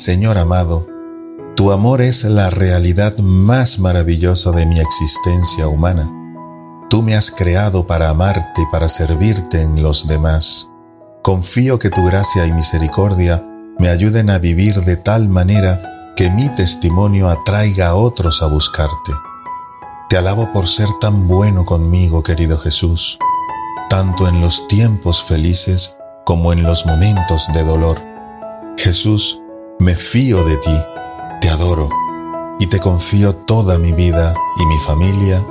Señor amado, tu amor es la realidad más maravillosa de mi existencia humana. Tú me has creado para amarte y para servirte en los demás. Confío que tu gracia y misericordia me ayuden a vivir de tal manera que mi testimonio atraiga a otros a buscarte. Te alabo por ser tan bueno conmigo, querido Jesús, tanto en los tiempos felices como en los momentos de dolor. Jesús, me fío de ti, te adoro y te confío toda mi vida y mi familia.